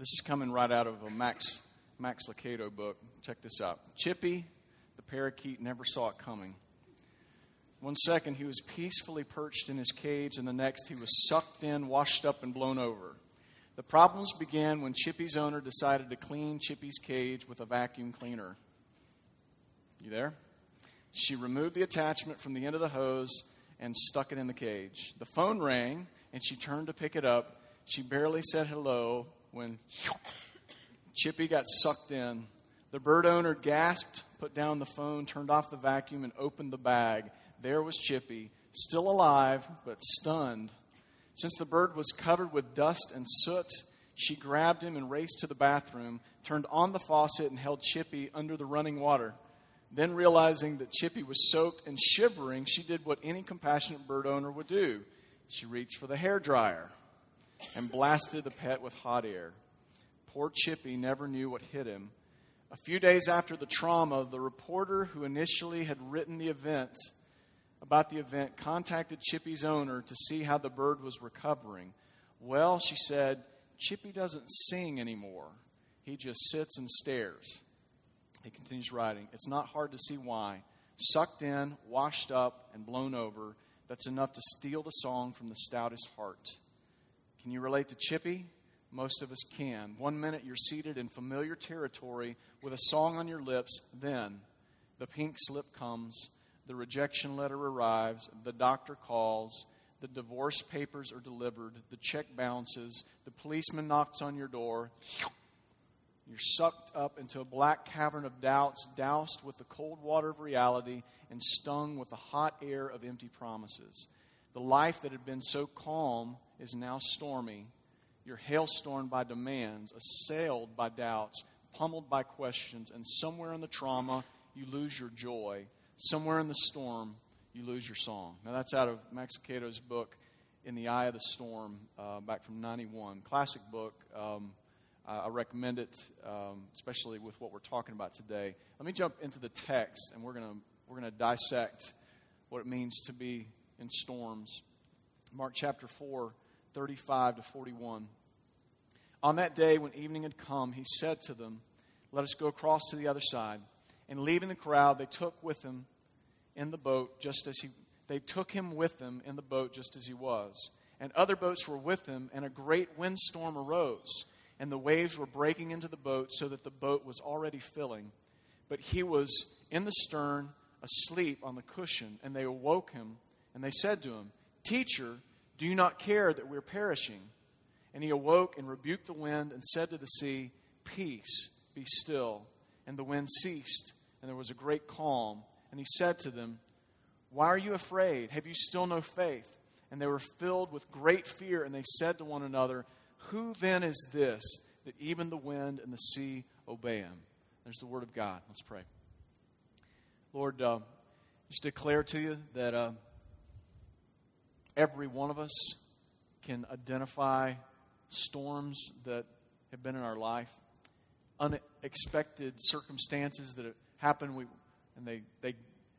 This is coming right out of a Max, Max Lucado book. Check this out. Chippy, the parakeet, never saw it coming. One second, he was peacefully perched in his cage, and the next, he was sucked in, washed up, and blown over. The problems began when Chippy's owner decided to clean Chippy's cage with a vacuum cleaner. You there? She removed the attachment from the end of the hose and stuck it in the cage. The phone rang, and she turned to pick it up. She barely said hello when Chippy got sucked in. The bird owner gasped, put down the phone, turned off the vacuum, and opened the bag. There was Chippy, still alive, but stunned. Since the bird was covered with dust and soot, she grabbed him and raced to the bathroom, turned on the faucet, and held Chippy under the running water. Then, realizing that Chippy was soaked and shivering, she did what any compassionate bird owner would do. She reached for the hair dryer and blasted the pet with hot air. Poor Chippy never knew what hit him. A few days after the trauma, the reporter who initially had written the event about the event contacted Chippy's owner to see how the bird was recovering. Well, she said, Chippy doesn't sing anymore. He just sits and stares. He continues writing. It's not hard to see why. Sucked in, washed up, and blown over, that's enough to steal the song from the stoutest heart. Can you relate to Chippy? Most of us can. One minute you're seated in familiar territory with a song on your lips, then the pink slip comes, the rejection letter arrives, the doctor calls, the divorce papers are delivered, the check bounces, the policeman knocks on your door. You're sucked up into a black cavern of doubts, doused with the cold water of reality, and stung with the hot air of empty promises. The life that had been so calm is now stormy. You're hailstormed by demands, assailed by doubts, pummeled by questions, and somewhere in the trauma, you lose your joy. Somewhere in the storm, you lose your song. Now, that's out of Max Lucado's book, In the Eye of the Storm, uh, back from 91. Classic book. Um, I recommend it, um, especially with what we're talking about today. Let me jump into the text, and we're going we're going to dissect what it means to be in storms. Mark chapter 4, 35 to 41. On that day, when evening had come, he said to them, Let us go across to the other side. And leaving the crowd, they took with him in the boat just as he they took him with them in the boat just as he was. And other boats were with him, and a great windstorm arose, and the waves were breaking into the boat so that the boat was already filling. But he was in the stern, asleep on the cushion, and they awoke him, and they said to him, Teacher, do you not care that we're perishing? And he awoke and rebuked the wind and said to the sea, Peace, be still. And the wind ceased, and there was a great calm. And he said to them, Why are you afraid? Have you still no faith? And they were filled with great fear, and they said to one another, Who then is this that even the wind and the sea obey him? There's the word of God. Let's pray. Lord, uh, just declare to you that. Uh, every one of us can identify storms that have been in our life, unexpected circumstances that happen, we, and they, they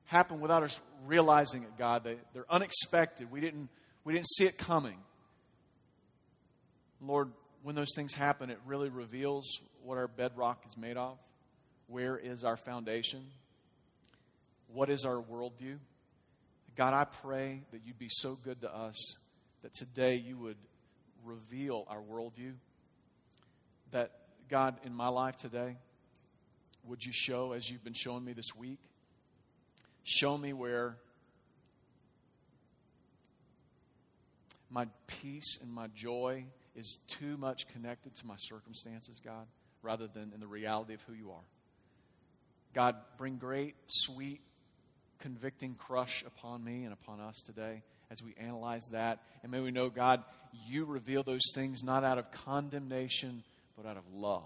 happen without us realizing it, God. They, they're unexpected. We didn't, we didn't see it coming. Lord, when those things happen, it really reveals what our bedrock is made of. Where is our foundation? What is our worldview? God, I pray that you'd be so good to us that today you would reveal our worldview. That, God, in my life today, would you show, as you've been showing me this week, show me where my peace and my joy is too much connected to my circumstances, God, rather than in the reality of who you are. God, bring great, sweet convicting crush upon me and upon us today as we analyze that. And may we know, God, you reveal those things not out of condemnation, but out of love,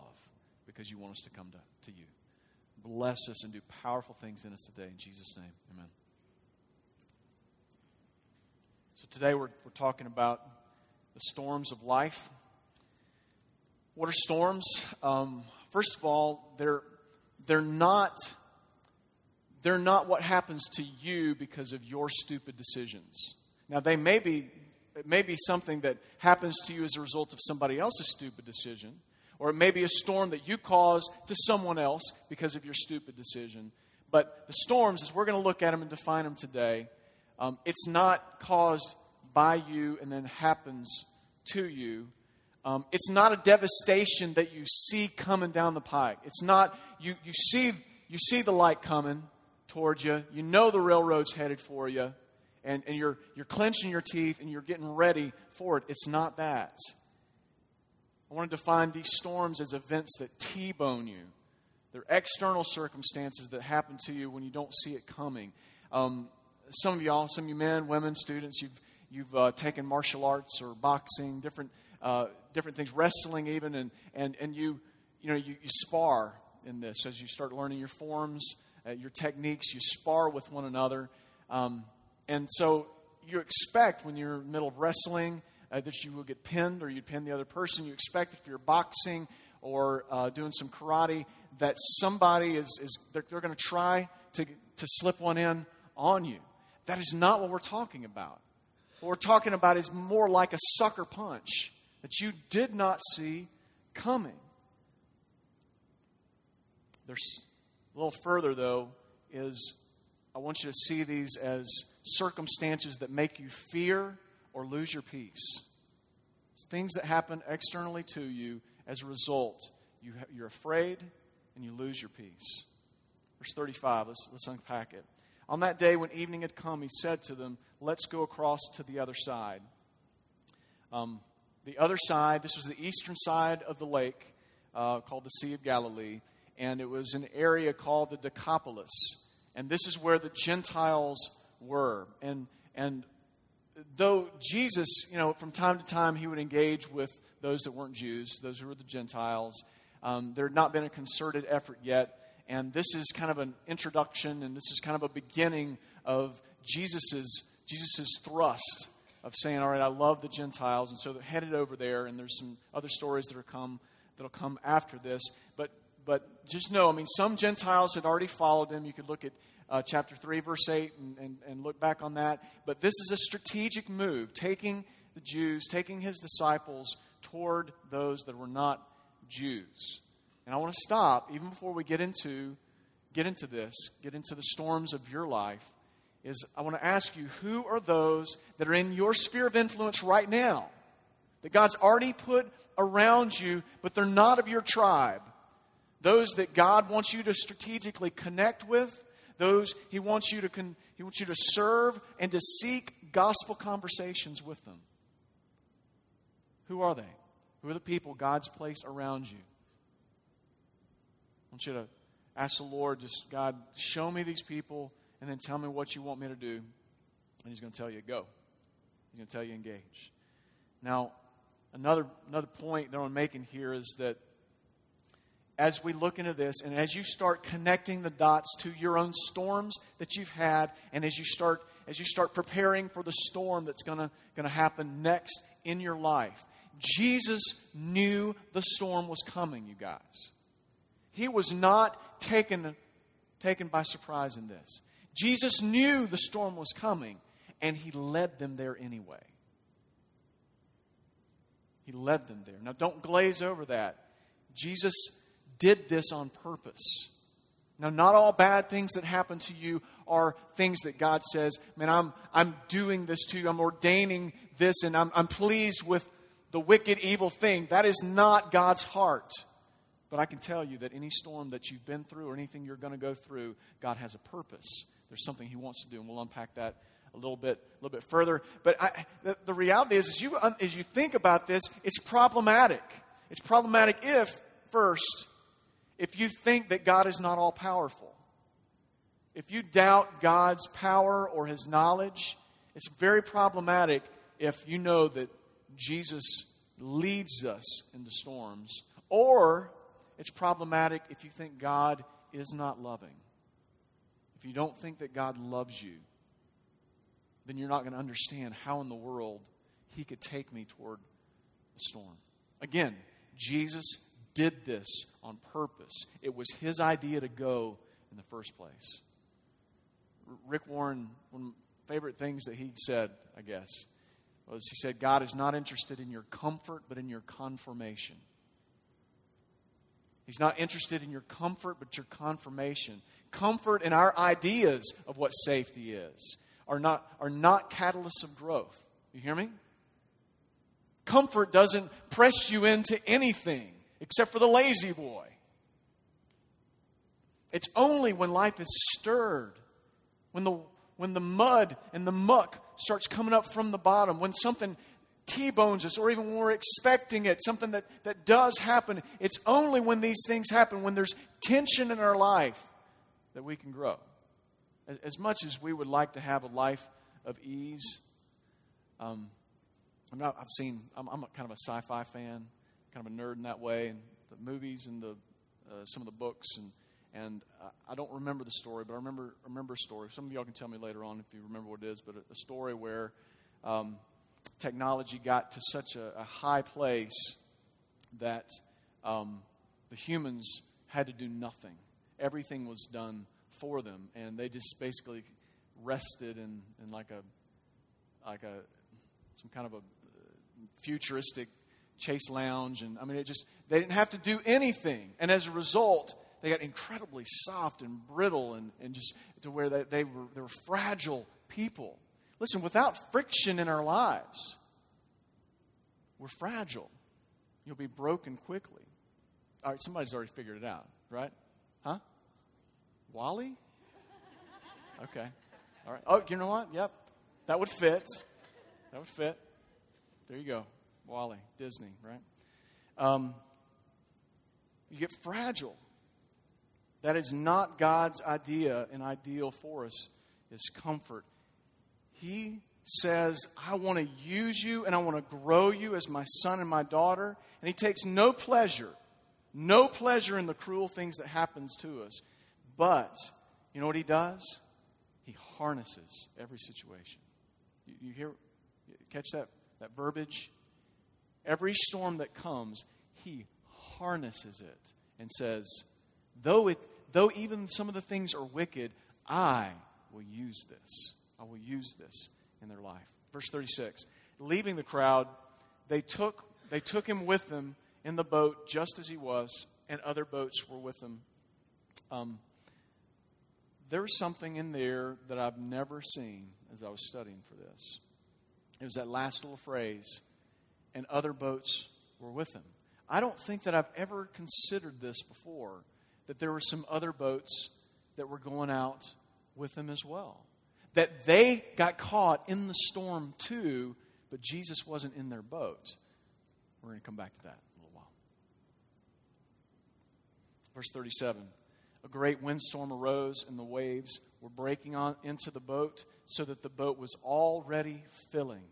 because you want us to come to, to you. Bless us and do powerful things in us today. In Jesus' name, amen. So today we're, we're talking about the storms of life. What are storms? Um, first of all, they're, they're not they're not what happens to you because of your stupid decisions. Now, they may be, it may be something that happens to you as a result of somebody else's stupid decision, Or it may be a storm that you caused to someone else because of your stupid decision. But the storms, as we're going to look at them and define them today, um, it's not caused by you and then happens to you. Um, it's not a devastation that you see coming down the pike. It's not, you, you, see, you see the light coming towards you, you know the railroad's headed for you, and, and you're, you're clenching your teeth and you're getting ready for it. It's not that. I want to define these storms as events that T bone you. They're external circumstances that happen to you when you don't see it coming. Um, some of y'all, some of you men, women, students, you've, you've uh, taken martial arts or boxing, different, uh, different things, wrestling even, and, and, and you, you, know, you, you spar in this as you start learning your forms, uh, your techniques, you spar with one another. Um, and so you expect when you're in the middle of wrestling uh, that you will get pinned or you'd pin the other person. You expect if you're boxing or uh, doing some karate that somebody is, is they're, they're going to try to, to slip one in on you. That is not what we're talking about. What we're talking about is more like a sucker punch that you did not see coming. There's a little further, though, is I want you to see these as circumstances that make you fear or lose your peace. It's things that happen externally to you as a result. You, you're afraid and you lose your peace. Verse 35, let's, let's unpack it. On that day, when evening had come, he said to them, Let's go across to the other side. Um, the other side, this was the eastern side of the lake uh, called the Sea of Galilee, and it was an area called the Decapolis. And this is where the Gentiles were. And, and though Jesus, you know, from time to time he would engage with those that weren't Jews, those who were the Gentiles, um, there had not been a concerted effort yet and this is kind of an introduction, and this is kind of a beginning of Jesus's, Jesus's thrust of saying, All right, I love the Gentiles. And so they're headed over there, and there's some other stories that are come, that'll come after this. But, but just know, I mean, some Gentiles had already followed him. You could look at uh, chapter 3, verse 8, and, and, and look back on that. But this is a strategic move, taking the Jews, taking his disciples toward those that were not Jews. And I want to stop, even before we get into, get into this, get into the storms of your life, is I want to ask you who are those that are in your sphere of influence right now? That God's already put around you, but they're not of your tribe. Those that God wants you to strategically connect with, those He wants you to, con- he wants you to serve and to seek gospel conversations with them. Who are they? Who are the people God's placed around you? I want you to ask the Lord, just God, show me these people and then tell me what you want me to do. And He's going to tell you, go. He's going to tell you, engage. Now, another, another point that I'm making here is that as we look into this and as you start connecting the dots to your own storms that you've had and as you start as you start preparing for the storm that's going to happen next in your life Jesus knew the storm was coming you guys he was not taken, taken by surprise in this. Jesus knew the storm was coming, and he led them there anyway. He led them there. Now, don't glaze over that. Jesus did this on purpose. Now, not all bad things that happen to you are things that God says, man, I'm, I'm doing this to you. I'm ordaining this, and I'm, I'm pleased with the wicked, evil thing. That is not God's heart. But I can tell you that any storm that you've been through or anything you're going to go through, God has a purpose. There's something He wants to do, and we'll unpack that a little bit, a little bit further. But I, the, the, reality is, as you, as you think about this, it's problematic. It's problematic if, first, if you think that God is not all powerful. If you doubt God's power or His knowledge, it's very problematic if you know that Jesus leads us into storms, or it's problematic if you think God is not loving. If you don't think that God loves you, then you're not going to understand how in the world He could take me toward a storm. Again, Jesus did this on purpose. It was His idea to go in the first place. Rick Warren, one of my favorite things that he said, I guess, was he said, God is not interested in your comfort, but in your confirmation. He's not interested in your comfort, but your confirmation. Comfort and our ideas of what safety is are not, are not catalysts of growth. You hear me? Comfort doesn't press you into anything except for the La-Z-Boy. It's only when life is stirred, when the, when the mud and the muck starts coming up from the bottom, when something T bones us, or even when we're expecting it, something that, that does happen. It's only when these things happen, when there's tension in our life, that we can grow. As, as much as we would like to have a life of ease, um, I'm not, I've seen, I'm, I'm kind of a sci fi fan, kind of a nerd in that way, and the movies and the, uh, some of the books. And, and uh, I don't remember the story, but I remember, remember a story. Some of y'all can tell me later on if you remember what it is, but a, a story where. Um, technology got to such a, a high place that um, the humans had to do nothing. Everything was done for them, and they just basically rested in, in like a like a some kind of a futuristic chase lounge, and I mean, it just they didn't have to do anything, and as a result, they got incredibly soft and brittle, and, and just to where they, they were they were fragile people. Listen, without friction in our lives, we're fragile. You'll be broken quickly. All right, somebody's already figured it out, right? Huh? WALL-E? Okay. All right. Oh, you know what? Yep. That would fit. That would fit. There you go. WALL-E, Disney, right? Um, you get fragile. That is not God's idea and ideal for us is comfort he says, I want to use you and I want to grow you as my son and my daughter. And he takes no pleasure, no pleasure in the cruel things that happens to us. But you know what he does? He harnesses every situation. You, you hear, catch that, that verbiage? Every storm that comes, he harnesses it and says, though, it, though even some of the things are wicked, I will use this. I will use this in their life. Verse 36 Leaving the crowd, they took, they took him with them in the boat just as he was, and other boats were with him. Um, there's something in there that I've never seen as I was studying for this. It was that last little phrase, and other boats were with him. I don't think that I've ever considered this before, that there were some other boats that were going out with them as well that they got caught in the storm too, but Jesus wasn't in their boat. We're going to come back to that in a little while. Verse 37 A great windstorm arose, and the waves were breaking on into the boat so that the boat was already filling.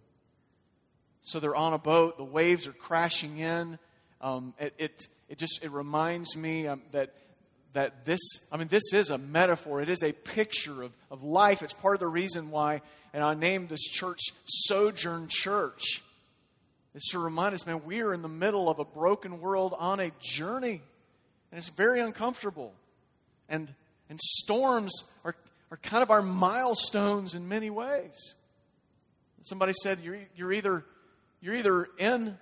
So they're on a boat, the waves are crashing in. Um, it, it, it, just it reminds me um, that that this, I mean, this is a metaphor. It is a picture of, of life. It's part of the reason why, and I named this church Sojourn Church. It's to remind us, man, we are in the middle of a broken world on a journey. And it's very uncomfortable. And, and storms are, are kind of our milestones in many ways. Somebody said, you're, you're, either, you're either in,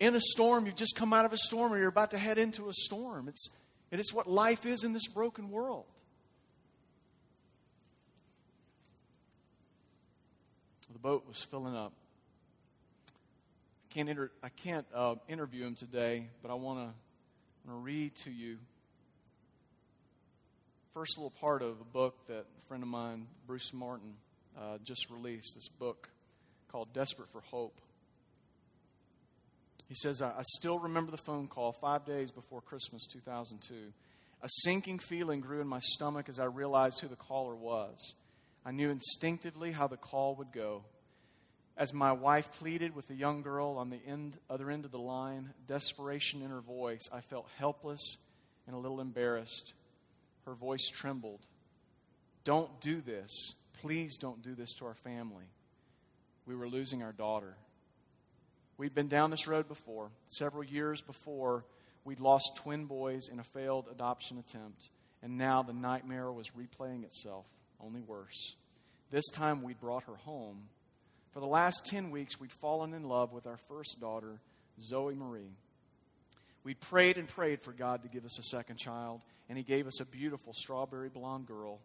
in a storm, you've just come out of a storm, or you're about to head into a storm. It's, and it is what life is in this broken world. The boat was filling up. I can't, inter- I can't uh, interview him today, but I want to read to you first little part of a book that a friend of mine, Bruce Martin, uh, just released. This book called Desperate for Hope. He says, I, still remember the phone call five days before Christmas 2002. A sinking feeling grew in my stomach as I realized who the caller was. I knew instinctively how the call would go. As my wife pleaded with the young girl on the end, other end of the line, desperation in her voice, I felt helpless and a little embarrassed. Her voice trembled. Don't do this. Please don't do this to our family. We were losing our daughter. We'd been down this road before. Several years before, we'd lost twin boys in a failed adoption attempt, and now the nightmare was replaying itself, only worse. This time, we'd brought her home. For the last 10 weeks, we'd fallen in love with our first daughter, Zoe Marie. We'd prayed and prayed for God to give us a second child, and He gave us a beautiful strawberry blonde girl.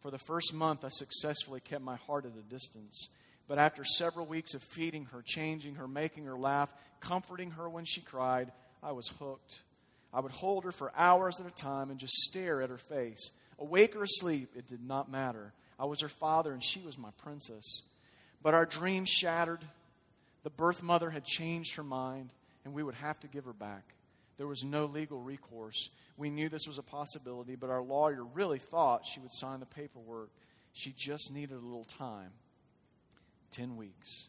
For the first month, I successfully kept my heart at a distance. But after several weeks of feeding her, changing her, making her laugh, comforting her when she cried, I was hooked. I would hold her for hours at a time and just stare at her face. Awake or asleep, it did not matter. I was her father and she was my princess. But our dream shattered. The birth mother had changed her mind, and we would have to give her back. There was no legal recourse. We knew this was a possibility, but our lawyer really thought she would sign the paperwork. She just needed a little time. Ten weeks.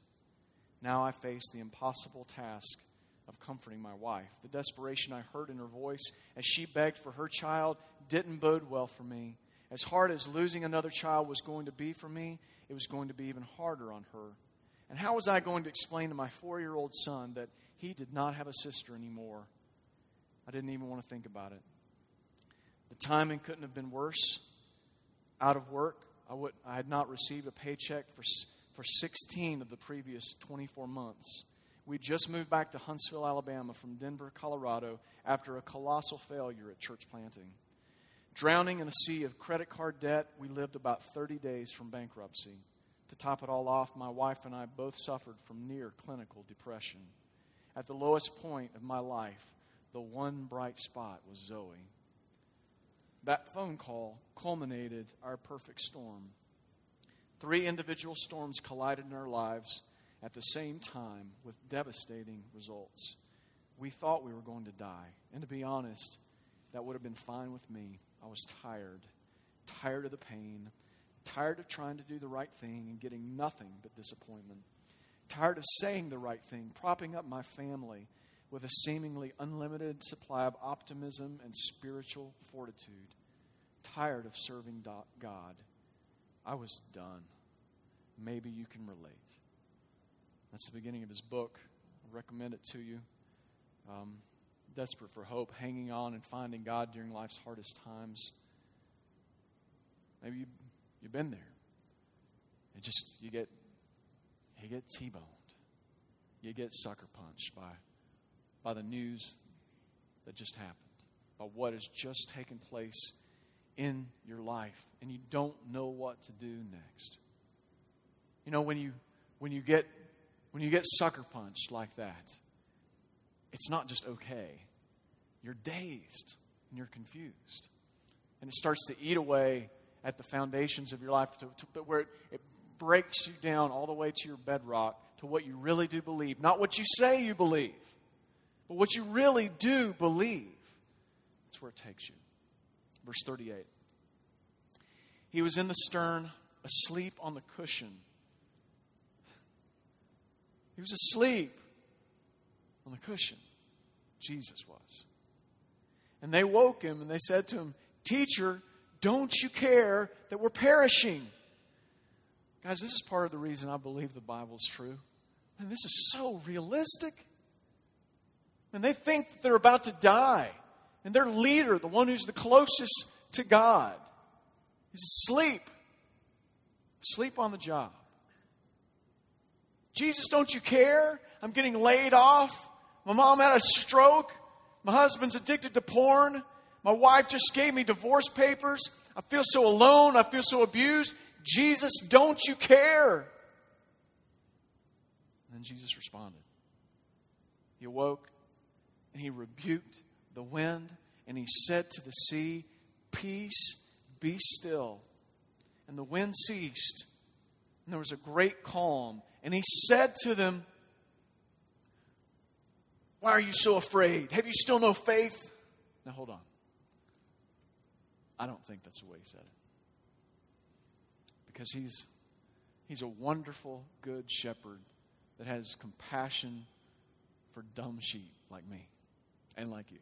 Now I face the impossible task of comforting my wife. The desperation I heard in her voice as she begged for her child didn't bode well for me. As hard as losing another child was going to be for me, it was going to be even harder on her. And how was I going to explain to my four year old son that he did not have a sister anymore? I didn't even want to think about it. The timing couldn't have been worse. Out of work, I, would, I had not received a paycheck for, for 16 of the previous 24 months. We just moved back to Huntsville, Alabama from Denver, Colorado after a colossal failure at church planting. Drowning in a sea of credit card debt, we lived about 30 days from bankruptcy. To top it all off, my wife and I both suffered from near clinical depression. At the lowest point of my life, the one bright spot was Zoe. That phone call culminated our perfect storm. Three individual storms collided in our lives at the same time with devastating results. We thought we were going to die. And to be honest, that would have been fine with me. I was tired, tired of the pain, tired of trying to do the right thing and getting nothing but disappointment, tired of saying the right thing, propping up my family with a seemingly unlimited supply of optimism and spiritual fortitude, tired of serving God. I was done. Maybe you can relate. That's the beginning of his book. I recommend it to you. Um, desperate for hope, hanging on and finding God during life's hardest times. Maybe you, you've been there. And just you get you get T-boned. You get sucker punched by by the news that just happened, by what has just taken place in your life, and you don't know what to do next. You know, when you when you get when you get sucker punched like that, it's not just okay. You're dazed and you're confused. And it starts to eat away at the foundations of your life, to, to, where it, it breaks you down all the way to your bedrock to what you really do believe. Not what you say you believe, but what you really do believe. That's where it takes you. Verse 38. He was in the stern, asleep on the cushion. He was asleep on the cushion. Jesus was. And they woke him and they said to him, Teacher, don't you care that we're perishing? Guys, this is part of the reason I believe the Bible is true. And this is so realistic. And they think that they're about to die. And their leader, the one who's the closest to God, is asleep. Sleep on the job. Jesus, don't you care? I'm getting laid off. My mom had a stroke. My husband's addicted to porn. My wife just gave me divorce papers. I feel so alone. I feel so abused. Jesus, don't you care? And then Jesus responded. He awoke and he rebuked the wind and he said to the sea, Peace, be still. And the wind ceased and there was a great calm. And he said to them, why are you so afraid? Have you still no faith? Now, hold on. I don't think that's the way he said it. Because he's, he's a wonderful, good shepherd that has compassion for dumb sheep like me and like you.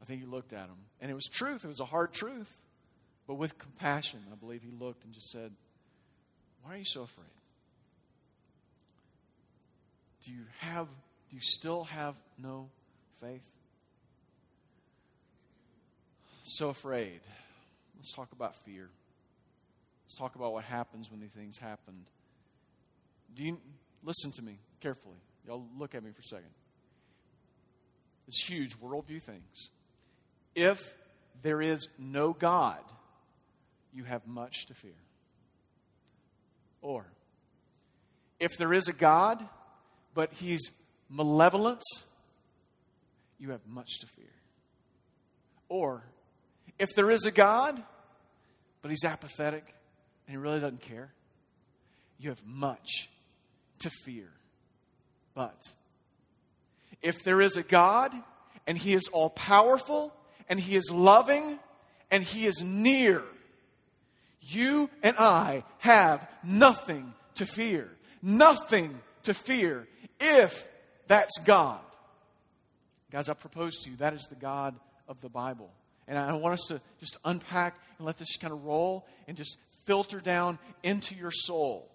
I think he looked at him, and it was truth. It was a hard truth. But with compassion, I believe he looked and just said, Why are you so afraid? Do you have do you still have no faith? So afraid. Let's talk about fear. Let's talk about what happens when these things happen. Do you listen to me carefully? Y'all look at me for a second. It's huge worldview things. If there is no God, you have much to fear. Or, if there is a God, but he's malevolent, you have much to fear. Or, if there is a God, but he's apathetic and he really doesn't care, you have much to fear. But if there is a God and he is all powerful and he is loving and he is near, you and I have nothing to fear. Nothing to fear if that's God. Guys, I propose to you, that is the God of the Bible. And I want us to just unpack and let this kind of roll and just filter down into your soul.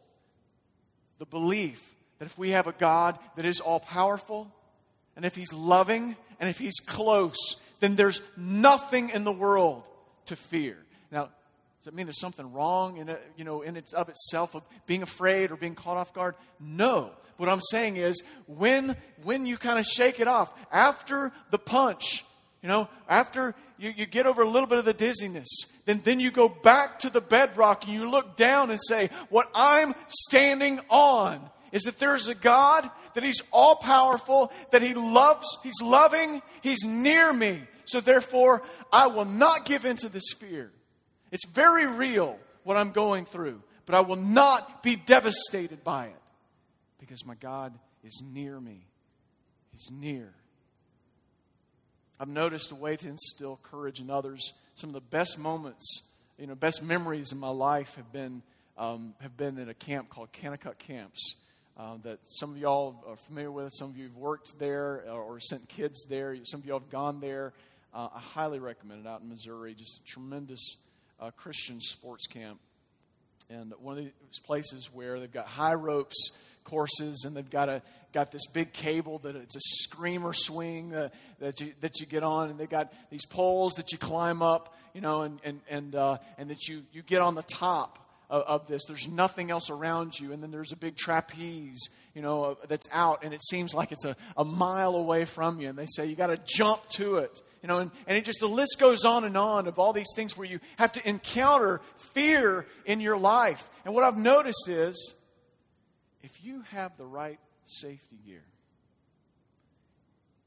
The belief that if we have a God that is all powerful, and if He's loving, and if He's close, then there's nothing in the world to fear. Now, does that mean there's something wrong in it, you know, in its of itself of being afraid or being caught off guard? No. What I'm saying is when when you kind of shake it off after the punch, you know, after you, you get over a little bit of the dizziness, then, then you go back to the bedrock and you look down and say, What I'm standing on is that there's a God, that He's all powerful, that He loves, He's loving, He's near me. So therefore, I will not give in to this fear. It's very real what I'm going through, but I will not be devastated by it because my God is near me. He's near. I've noticed a way to instill courage in others. Some of the best moments, you know, best memories in my life have been um, have been at a camp called Kanakuk Camps. Uh, that some of y'all are familiar with. Some of you have worked there or sent kids there. Some of y'all have gone there. Uh, I highly recommend it out in Missouri. Just a tremendous uh, Christian sports camp. And one of these places where they've got high ropes courses and they've got a got this big cable that it's a screamer swing uh, that you that you get on and they got these poles that you climb up you know and and and uh, and that you you get on the top of, of, this there's nothing else around you and then there's a big trapeze you know uh, that's out and it seems like it's a, a mile away from you and they say you got to jump to it you know, and, and it just, the list goes on and on of all these things where you have to encounter fear in your life. And what I've noticed is if you have the right safety gear,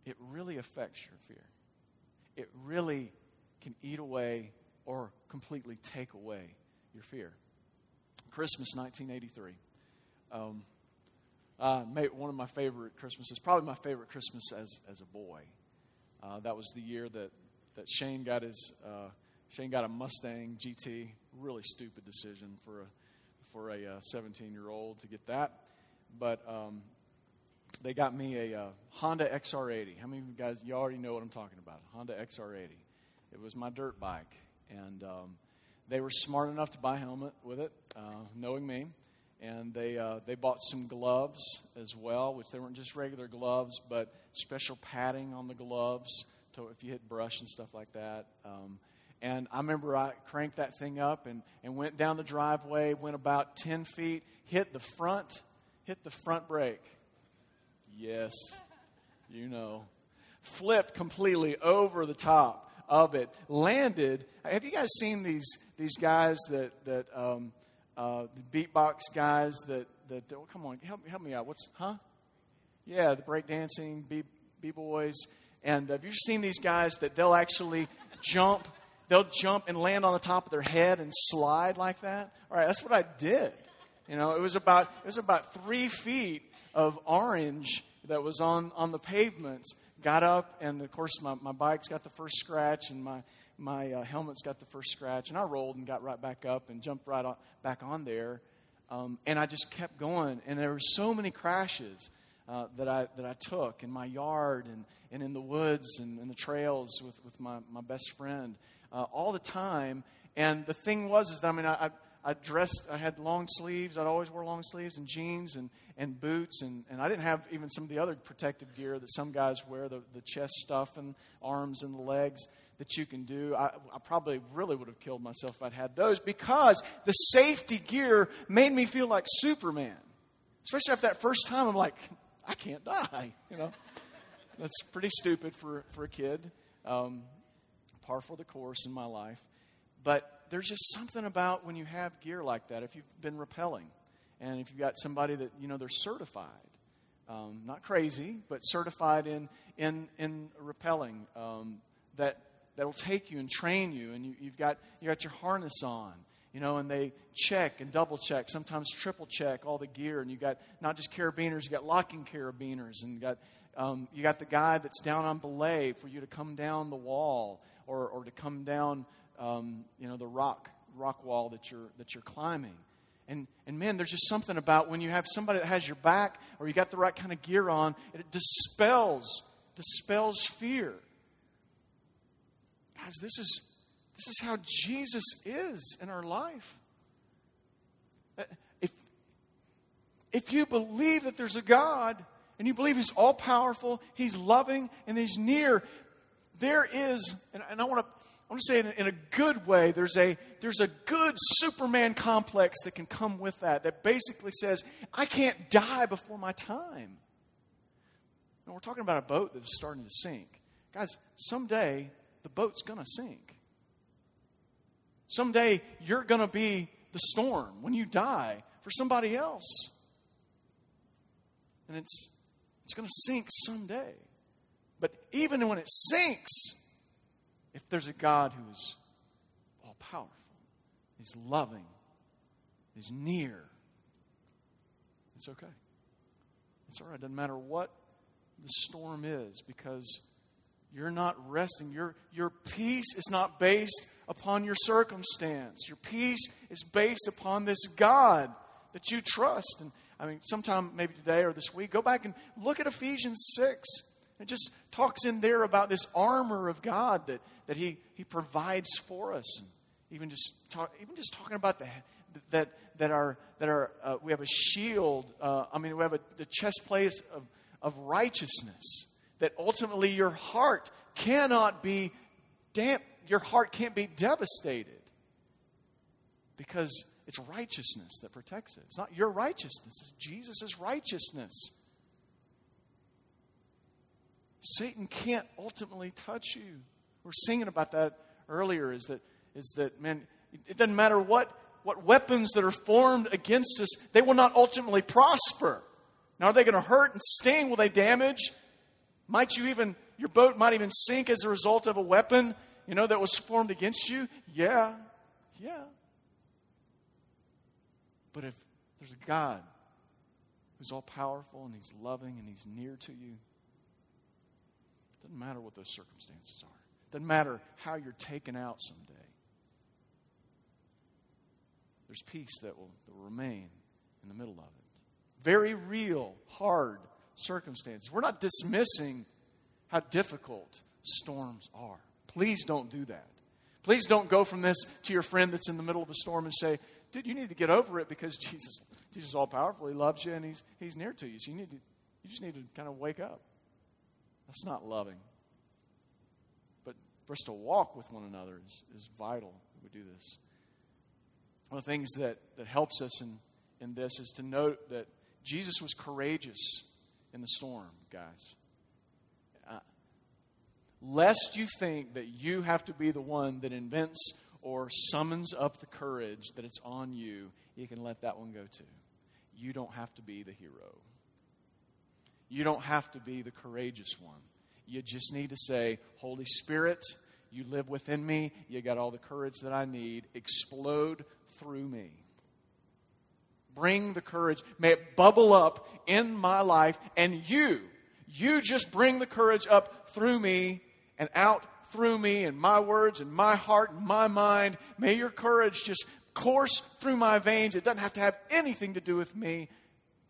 it really affects your fear. It really can eat away or completely take away your fear. Christmas 1983. Um, uh, one of my favorite Christmases, probably my favorite Christmas as, as a boy. Uh, that was the year that, that Shane got his uh, Shane got a Mustang GT. Really stupid decision for a for a 17 uh, year old to get that, but um, they got me a uh, Honda XR80. How many of you guys you already know what I'm talking about? Honda XR80. It was my dirt bike, and um, they were smart enough to buy a helmet with it, uh, knowing me and they uh, they bought some gloves as well, which they weren't just regular gloves, but special padding on the gloves to if you hit brush and stuff like that. Um, and I remember I cranked that thing up and, and went down the driveway, went about ten feet, hit the front, hit the front brake. Yes, you know, flipped completely over the top of it, landed. Have you guys seen these these guys that that um, uh, the beatbox guys that, that come on, help, help me out. What's, huh? Yeah, the breakdancing, b boys. And have you seen these guys that they'll actually jump, they'll jump and land on the top of their head and slide like that? All right, that's what I did. You know, it was about, it was about three feet of orange that was on, on the pavements. Got up, and of course, my, my bike's got the first scratch, and my, my uh, helmet's got the first scratch, and I rolled and got right back up and jumped right on, back on there. Um, and I just kept going, and there were so many crashes uh, that I that I took in my yard and, and in the woods and in the trails with, with my, my best friend uh, all the time. And the thing was is that I mean I, I dressed, I had long sleeves. I'd always wear long sleeves and jeans and, and boots. And, and I didn't have even some of the other protective gear that some guys wear the, the chest stuff and arms and the legs that you can do. I, I, probably really would have killed myself if I'd had those because the safety gear made me feel like Superman. Especially after that first time, I'm like, I can't die, you know. That's pretty stupid for, for a kid. Um, par for the course in my life. But there's just something about when you have gear like that, if you've been rappelling, and if you've got somebody that, you know, they're certified, um, not crazy, but certified in, in, in rappelling, um, that, that will take you and train you, and you, you've got, you got your harness on, you know, and they check and double check, sometimes triple check all the gear, and you got not just carabiners, you got locking carabiners, and you got um, you got the guy that's down on belay for you to come down the wall or, or to come down, um, you know, the rock rock wall that you're that you're climbing. And and man, there's just something about when you have somebody that has your back or you got the right kind of gear on, it dispels dispels fear. Guys, this is this is how Jesus is in our life. Uh, if, if you believe that there's a God and you believe He's all powerful, He's loving, and He's near, there is, and, and I want to. I want to say in a, in a good way, there's a, there's a good Superman complex that can come with that, that basically says, I can't die before my time. And we're talking about a boat that is starting to sink. Guys, someday the boat's going to sink. Someday you're going to be the storm when you die for somebody else. And it's, it's going to sink someday. But even when it sinks, if there's a God who is all powerful, He's loving, He's near, it's okay. It's all right. It doesn't matter what the storm is because you're not resting. Your, your peace is not based upon your circumstance. Your peace is based upon this God that you trust. And I mean, sometime maybe today or this week, go back and look at Ephesians 6. It just talks in there about this armor of God that, that he, he provides for us. And even just talk, even just talking about the, that, that, our, that our, uh, we have a shield. Uh, I mean, we have a, the chest plate of, of righteousness. That ultimately your heart cannot be damp, your heart can't be devastated because it's righteousness that protects it. It's not your righteousness, it's Jesus' righteousness. Satan can't ultimately touch you. We are singing about that earlier is that, is that man, it doesn't matter what, what weapons that are formed against us, they will not ultimately prosper. Now, are they going to hurt and sting? Will they damage? Might you even, your boat might even sink as a result of a weapon, you know, that was formed against you? Yeah, yeah. But if there's a God who's all powerful and he's loving and he's near to you, it doesn't matter what those circumstances are. It doesn't matter how you're taken out someday. There's peace that will, that will remain in the middle of it. Very real, hard circumstances. We're not dismissing how difficult storms are. Please don't do that. Please don't go from this to your friend that's in the middle of a storm and say, dude, you need to get over it because Jesus, Jesus is all powerful. He loves you and he's, he's near to you. So you, need to, you just need to kind of wake up. That's not loving. But for us to walk with one another is, is vital we do this. One of the things that, that helps us in, in this is to note that Jesus was courageous in the storm, guys. Uh, lest you think that you have to be the one that invents or summons up the courage that it's on you, you can let that one go too. You don't have to be the hero. You don't have to be the courageous one. You just need to say, Holy Spirit, you live within me. You got all the courage that I need. Explode through me. Bring the courage. May it bubble up in my life. And you, you just bring the courage up through me and out through me and my words and my heart and my mind. May your courage just course through my veins. It doesn't have to have anything to do with me.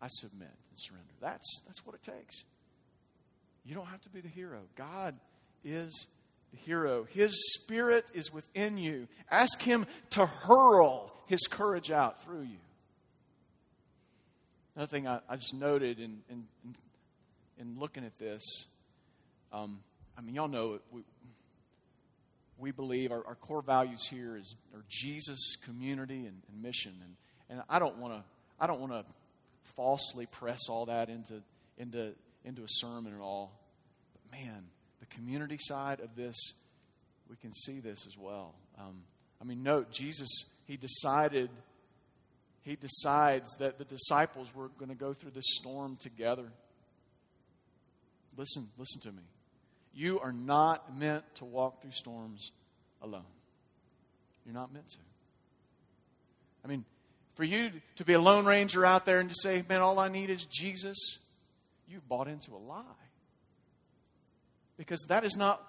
I submit and surrender. That's, that's what it takes. You don't have to be the hero. God is the hero. His spirit is within you. Ask Him to hurl His courage out through you. Another thing I, I just noted in, in, in, looking at this, um, I mean, y'all know we, we believe our, our core values here is are Jesus, community, and, and mission. And, and I don't want to I don't want to falsely press all that into into into a sermon at all. But man, the community side of this, we can see this as well. Um, I mean, note, Jesus, he decided, he decides that the disciples were going to go through this storm together. Listen, listen to me. You are not meant to walk through storms alone. You're not meant to. I mean, for you to be a lone ranger out there and to say, man, all I need is Jesus, you've bought into a lie. Because that is not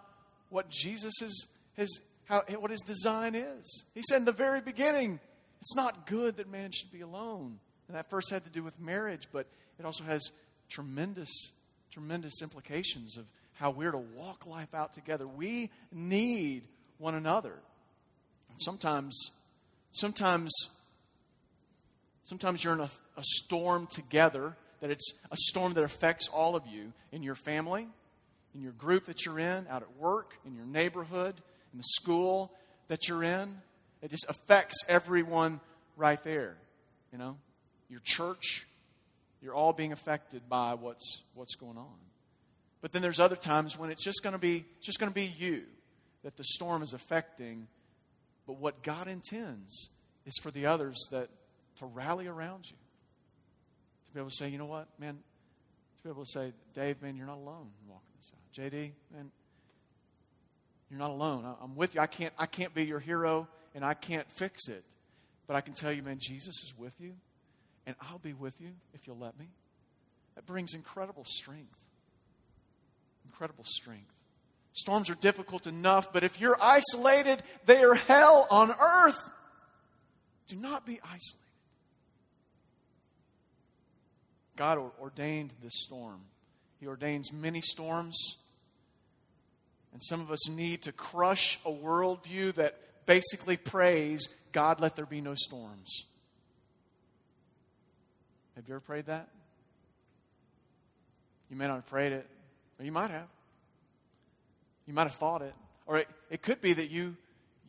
what Jesus is, his, how, what his design is. He said in the very beginning, it's not good that man should be alone. And that first had to do with marriage, but it also has tremendous, tremendous implications of how we're to walk life out together. We need one another. Sometimes, sometimes, sometimes you're in a, a storm together, that it's a storm that affects all of you in your family, in your group that you're in, out at work, in your neighborhood, in the school that you're in. It just affects everyone right there. You know, your church, you're all being affected by what's what's going on. But then there's other times when it's just going to be just going to be you that the storm is affecting. But what God intends is for the others that to rally around you. To be able to say, you know what, man, to be able to say, Dave, man, you're not alone walking this out. JD, man, you're not alone. I'm with you. I can't, I can't be your hero and I can't fix it. But I can tell you, man, Jesus is with you, and I'll be with you if you'll let me. That brings incredible strength. Incredible strength. Storms are difficult enough, but if you're isolated, they are hell on earth. Do not be isolated. God ordained this storm. He ordains many storms. And some of us need to crush a worldview that basically prays, God, let there be no storms. Have you ever prayed that? You may not have prayed it, you might have. You might have thought it. Or it, it could be that you,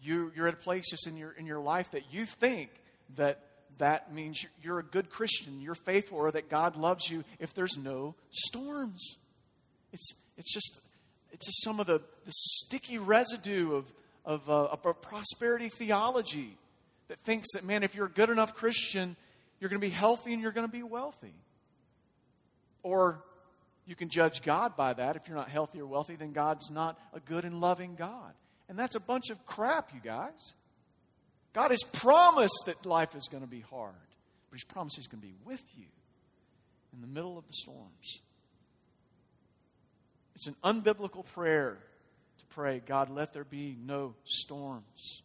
you, you're at a place just in your, in your life that you think that that means you're a good Christian, you're faithful, or that God loves you if there's no storms. It's, it's, just, it's just some of the, the sticky residue of, of, uh, of a prosperity theology that thinks that, man, if you're a good enough Christian, you're going to be healthy and you're going to be wealthy. Or you can judge God by that. If you're not healthy or wealthy, then God's not a good and loving God. And that's a bunch of crap, you guys. God has promised that life is going to be hard, but He's promised He's going to be with you in the middle of the storms. It's an unbiblical prayer pray, God, let there be no storms.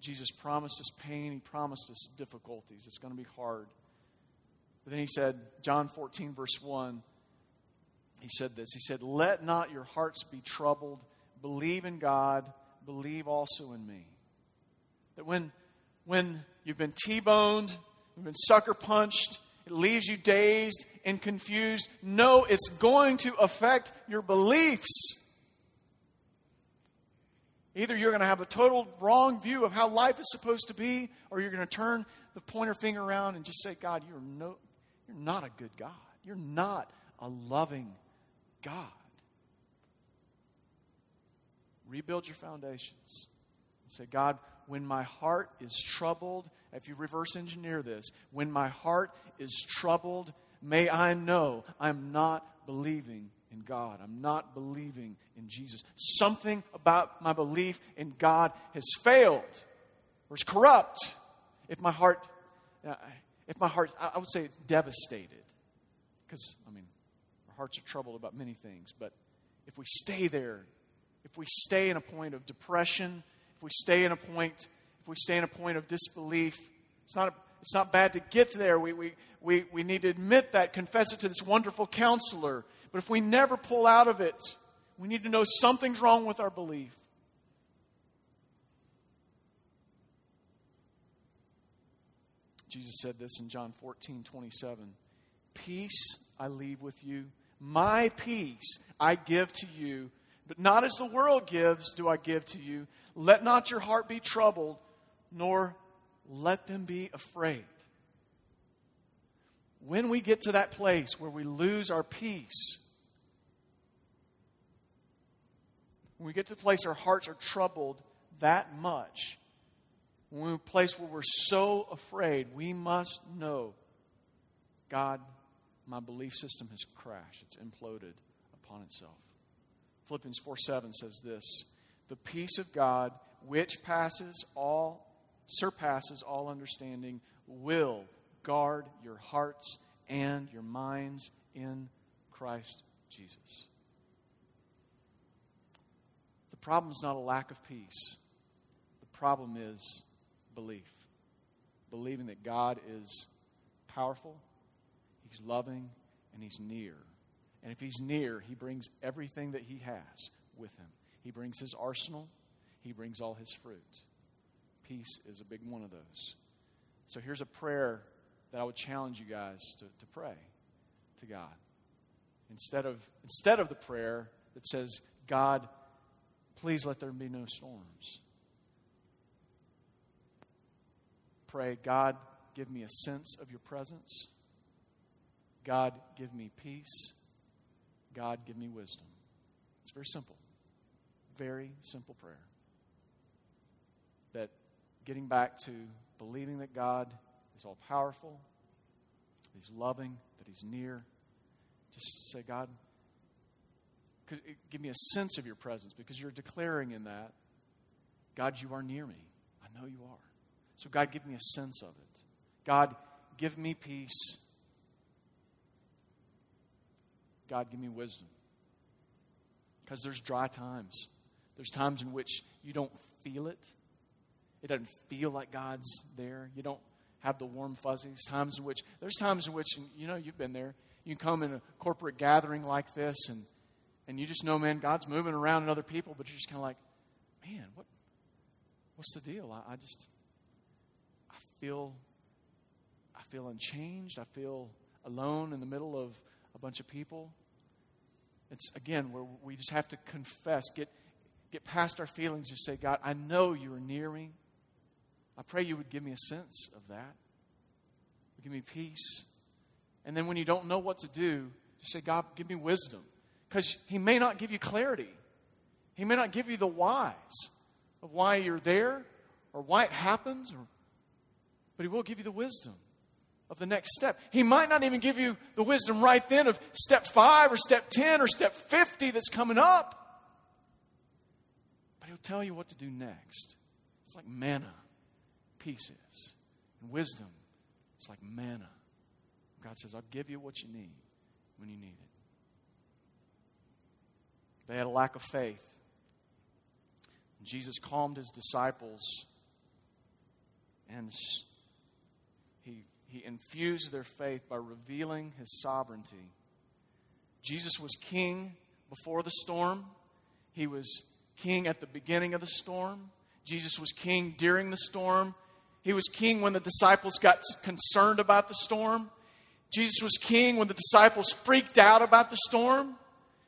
Jesus promised us pain, He promised us difficulties. It's going to be hard. But then He said, John 14, verse 1, He said this He said, Let not your hearts be troubled. Believe in God believe also in me. That when, when you've been T boned, you've been sucker punched, it leaves you dazed and confused, no, it's going to affect your beliefs. Either you're going to have a total wrong view of how life is supposed to be, or you're going to turn the pointer finger around and just say, God, you're, no, you're not a good God. You're not a loving God. Rebuild your foundations. Say, God, when my heart is troubled, if you reverse engineer this, when my heart is troubled, may I know I'm not believing in God. I'm not believing in Jesus. Something about my belief in God has failed or is corrupt. If my heart, uh, if my heart, I would say it's devastated. Because, I mean, our hearts are troubled about many things. But if we stay there if we stay in a point of depression, if we stay in a point, if we stay in a point of disbelief, it's not, a, it's not bad to get there. We, we, we, we need to admit that, confess it to this wonderful counselor. But if we never pull out of it, we need to know something's wrong with our belief. Jesus said this in John 14, 27. Peace I leave with you. My peace I give to you. But not as the world gives do I give to you. Let not your heart be troubled, nor let them be afraid. when we get to that place where we lose our peace, when we get to the place our hearts are troubled that much, when we're a place where we're so afraid, we must know God, my belief system has crashed, it's imploded upon itself. Philippians 4 7 says this The peace of God, which passes all, surpasses all understanding, will guard your hearts and your minds in Christ Jesus. The problem is not a lack of peace, the problem is belief. Believing that God is powerful, He's loving, and He's near. And if He's near, He brings everything that He has with Him. He brings His arsenal, He brings all His fruit. Peace is a big one of those. So here's a prayer that I would challenge you guys to, to pray to God. Instead of, instead of the prayer that says, God, please let there be no storms. Pray, God, give me a sense of your presence. God, give me peace. God, give me wisdom. It's very simple. Very simple prayer. That getting back to believing that God is all powerful, He's loving, that He's near. Just say, God, could eh, give me a sense of your presence because you're declaring in that, God, you are near me. I know you are. So, God, give me a sense of it. God, give me peace. God, give me wisdom. Because there's dry times. There's times in which you don't feel it. It doesn't feel like God's there. You don't have the warm fuzzies. Times in which, there's times in which, you know, you've been there. You can come in a corporate gathering like this and, and you just know, man, God's moving around in other people, but you're just kind of like, man, what, what's the deal? I, I just, I feel, I feel unchanged. I feel alone in the middle of a bunch of people. It's again where we just have to confess, get, get past our feelings, just say, God, I know you are near me. I pray you would give me a sense of that. Give me peace. And then when you don't know what to do, you say, God, give me wisdom. Because He may not give you clarity, He may not give you the whys of why you're there or why it happens, or, but He will give you the wisdom of the next step. He might not even give you the wisdom right then of step five or step 10 or step 50 that's coming up, but He'll tell you what to do next. It's like manna peace is. And wisdom is like manna. God says, I'll give you what you need when you need it. They had a lack of faith. Jesus calmed his disciples and he, he infused their faith by revealing his sovereignty. Jesus was king before the storm, he was king at the beginning of the storm. Jesus was king during the storm, he was king when the disciples got concerned about the storm. Jesus was king when the disciples freaked out about the storm.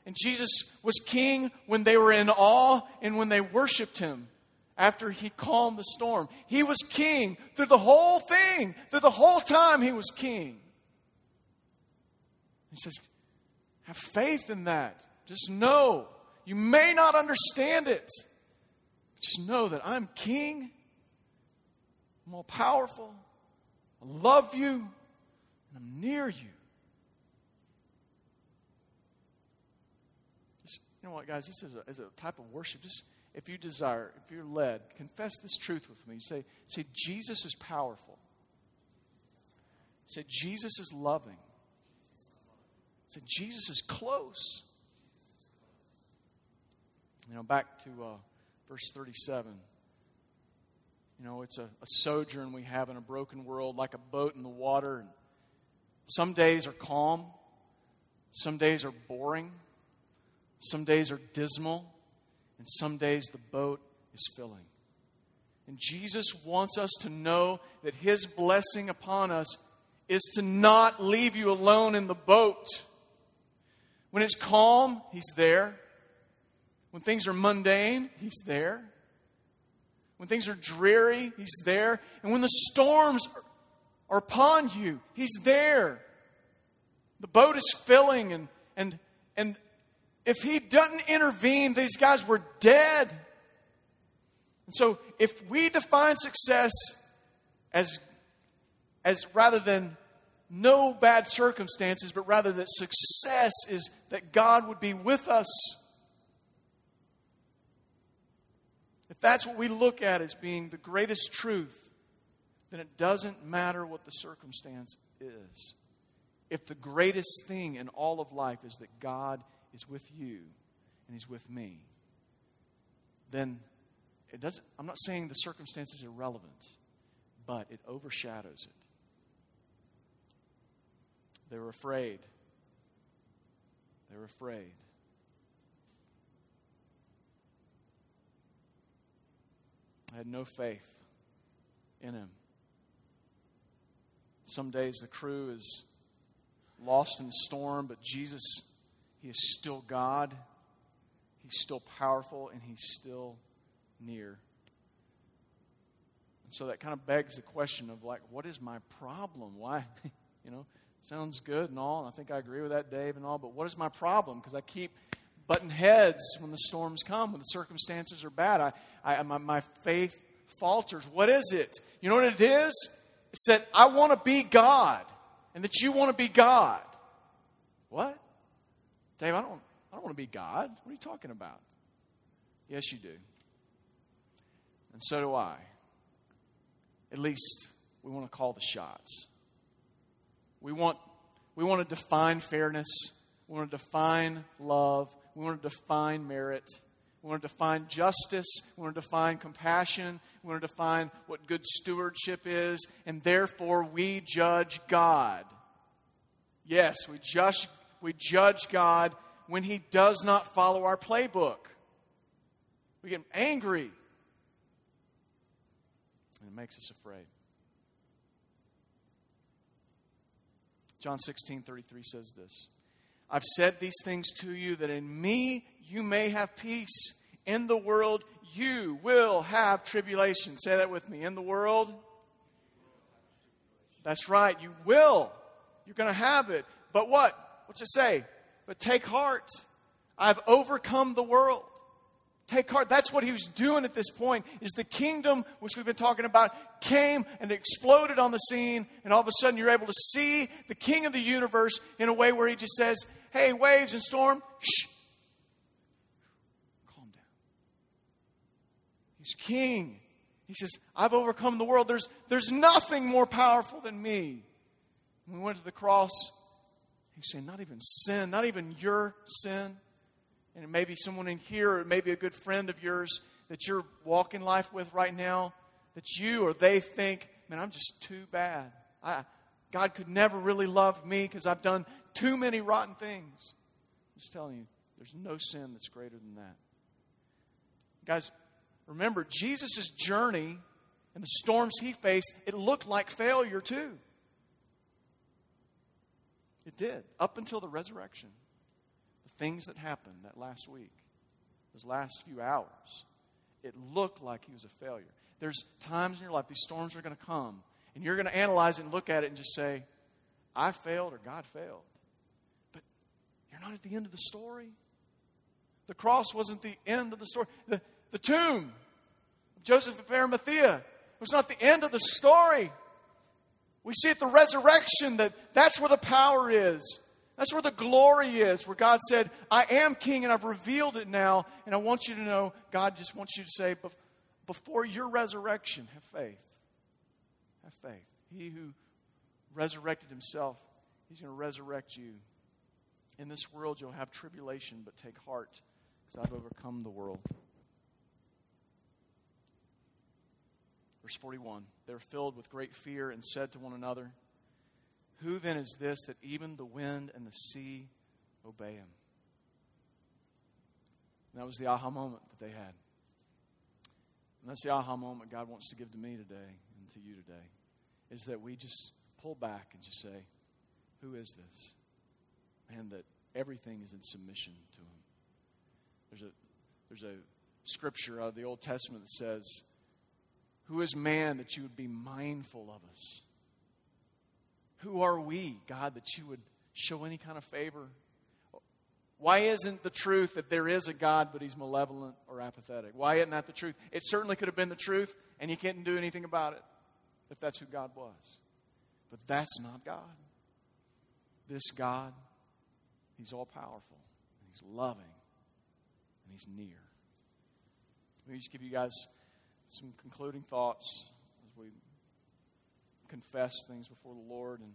And Jesus was king when they were in awe and when they worshiped him after he calmed the storm. He was king through the whole thing, through the whole time he was king. He says, Have faith in that. Just know. You may not understand it. Just know that I'm king I'm all powerful. I love you. And I'm near you. Just, you know what, guys? This is a, is a type of worship. Just if you desire, if you're led, confess this truth with me. Say, say Jesus is powerful. Say, Jesus is loving. Say, Jesus is close. You know, back to uh, verse 37. You know, it's a, a sojourn we have in a broken world, like a boat in the water. And some days are calm, some days are boring, some days are dismal, and some days the boat is filling. And Jesus wants us to know that His blessing upon us is to not leave you alone in the boat. When it's calm, He's there. When things are mundane, He's there. When things are dreary, He's there. And when the storms are upon you, He's there. The boat is filling, and, and, and if he doesn't intervene, these guys were dead. And so, if we define success as, as rather than no bad circumstances, but rather that success is that God would be with us. If that's what we look at as being the greatest truth, then it doesn't matter what the circumstance is. If the greatest thing in all of life is that God is with you and He's with me, then it doesn't, I'm not saying the circumstance is irrelevant, but it overshadows it. They were afraid. They were afraid. I had no faith in him. Some days the crew is lost in the storm, but Jesus, He is still God. He's still powerful, and He's still near. And so that kind of begs the question of, like, what is my problem? Why? you know, sounds good and all. And I think I agree with that, Dave, and all, but what is my problem? Because I keep butting heads when the storms come, when the circumstances are bad. I, I, my, my faith falters. What is it? You know what it is? It's that I want to be God and that you want to be God. What? Dave, I don't, I don't want to be God. What are you talking about? Yes, you do. And so do I. At least we want to call the shots. We want, we want to define fairness. We want to define love. We want to define merit. We want to define justice. We want to define compassion. We want to define what good stewardship is. And therefore, we judge God. Yes, we judge, we judge God when He does not follow our playbook. We get angry. And it makes us afraid. John 16 33 says this I've said these things to you that in me you may have peace. In the world, you will have tribulation. Say that with me. In the world, that's right, you will. You're going to have it. But what? What's it say? But take heart. I've overcome the world. Take heart. That's what he was doing at this point. Is the kingdom, which we've been talking about, came and exploded on the scene, and all of a sudden you're able to see the king of the universe in a way where he just says, Hey, waves and storm, shh, Calm down." He's king. He says, I've overcome the world. There's, there's nothing more powerful than me. When we went to the cross, he's saying, not even sin, not even your sin. And it may be someone in here, or it may be a good friend of yours that you're walking life with right now, that you or they think, man, I'm just too bad. I, God could never really love me because I've done too many rotten things. I'm just telling you, there's no sin that's greater than that. Guys, Remember, Jesus' journey and the storms he faced, it looked like failure too. It did, up until the resurrection. Things that happened that last week, those last few hours, it looked like he was a failure. There's times in your life these storms are going to come, and you're going to analyze it and look at it and just say, I failed or God failed. But you're not at the end of the story. The cross wasn't the end of the story. The, the tomb of Joseph of Arimathea was not the end of the story. We see at the resurrection that that's where the power is. That's where the glory is, where God said, I am king and I've revealed it now. And I want you to know, God just wants you to say, before your resurrection, have faith. Have faith. He who resurrected himself, he's going to resurrect you. In this world, you'll have tribulation, but take heart, because I've overcome the world. Verse 41 They're filled with great fear and said to one another, Who then is this that even the wind and the sea obey him? And that was the aha moment that they had. And that's the aha moment God wants to give to me today and to you today is that we just pull back and just say, Who is this? And that everything is in submission to him. There's a, there's a scripture out of the Old Testament that says, who is man that you would be mindful of us? Who are we, God, that you would show any kind of favor? Why isn't the truth that there is a God, but he's malevolent or apathetic? Why isn't that the truth? It certainly could have been the truth, and you can't do anything about it if that's who God was. But that's not God. This God, he's all powerful, he's loving, and he's near. Let me just give you guys some concluding thoughts as we confess things before the Lord and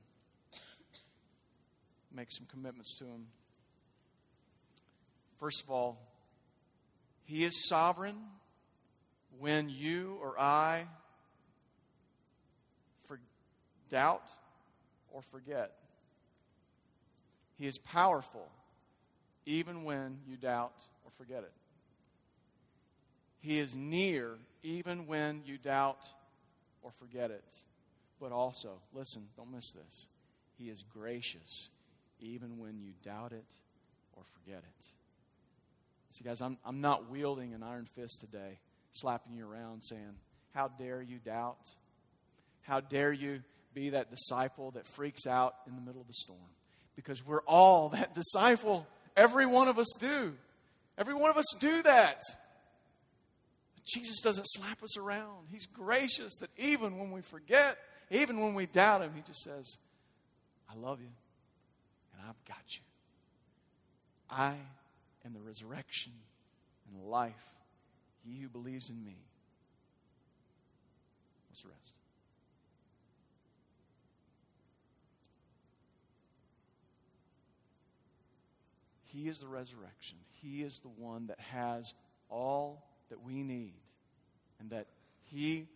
make some commitments to Him. First of all, He is sovereign when you or I for doubt or forget. He is powerful even when you doubt or forget it. He is near even when you doubt or forget it. But also, listen, don't miss this. He is gracious even when you doubt it or forget it. See, guys, I'm, I'm not wielding an iron fist today, slapping you around saying, How dare you doubt? How dare you be that disciple that freaks out in the middle of the storm? Because we're all that disciple. Every one of us do. Every one of us do that. Jesus doesn't slap us around. He's gracious that even when we forget, even when we doubt Him, He just says, I love you and I've got you. I am the resurrection and life. He who believes in me. Let's rest. He is the resurrection. He is the one that has all that we need, and that He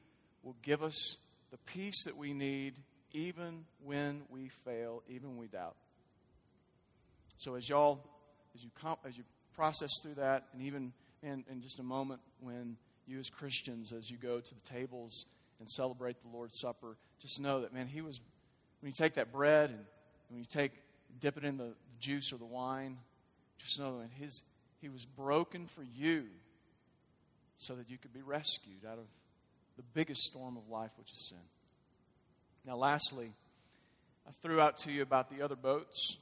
will give us the peace that we need even when we fail, even when we doubt. So as y'all, as you comp, as you process through that, and even in, in just a moment when you as Christians, as you go to the tables and celebrate the Lord's Supper, just know that man, He was when you take that bread and when you take dip it in the juice or the wine, just know that His He was broken for you so that you could be rescued out of the biggest storm of life, which is sin. Now, lastly, I threw out to you about the other boats.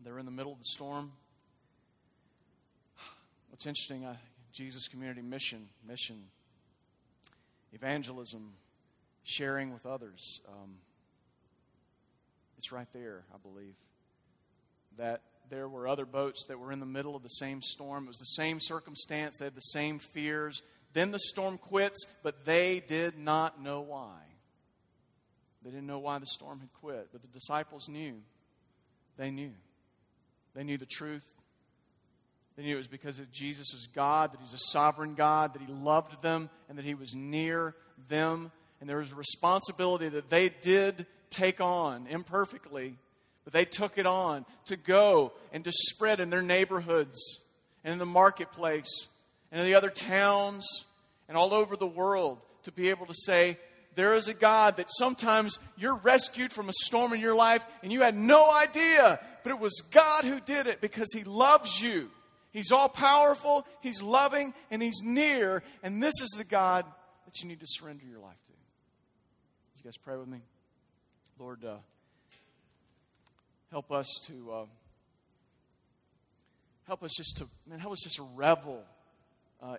They're in the middle of the storm. What's interesting, uh, Jesus Community Mission, mission, evangelism, sharing with others. Um, it's right there, I believe. That there were other boats that were in the middle of the same storm. It was the same circumstance, they had the same fears. Then the storm quits, but they did not know why. They didn't know why the storm had quit, but the disciples knew. They knew. They knew the truth. They knew it was because of Jesus is God, that He's a sovereign God, that He loved them, and that He was near them. And there was a responsibility that they did take on imperfectly but they took it on to go and to spread in their neighborhoods and in the marketplace and in the other towns and all over the world to be able to say, there is a God that sometimes you're rescued from a storm in your life and you had no idea, but it was God who did it because He loves you. He's all powerful, He's loving, and He's near. And this is the God that you need to surrender your life to. you guys pray with me? Lord, uh, Help us to uh, help us just to man, help us just revel uh,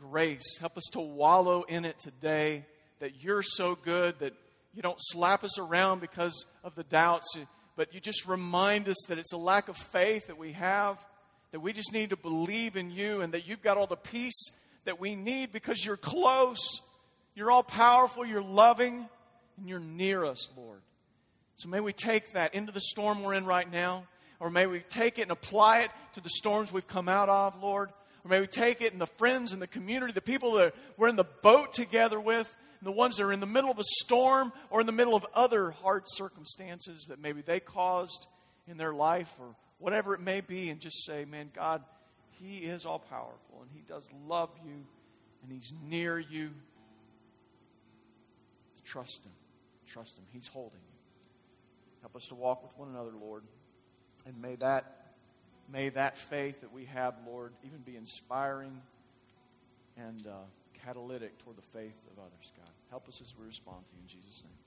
grace. Help us to wallow in it today. That you're so good that you don't slap us around because of the doubts, but you just remind us that it's a lack of faith that we have. That we just need to believe in you, and that you've got all the peace that we need because you're close. You're all powerful. You're loving, and you're near us, Lord. So may we take that into the storm we're in right now, or may we take it and apply it to the storms we've come out of, Lord. Or may we take it and the friends and the community, the people that we're in the boat together with, and the ones that are in the middle of a storm or in the middle of other hard circumstances that maybe they caused in their life or whatever it may be, and just say, man, God, He is all powerful and He does love you and He's near you. Trust Him. Trust Him. He's holding you. Help us to walk with one another, Lord. And may that, may that faith that we have, Lord, even be inspiring and uh, catalytic toward the faith of others, God. Help us as we respond to you in Jesus' name.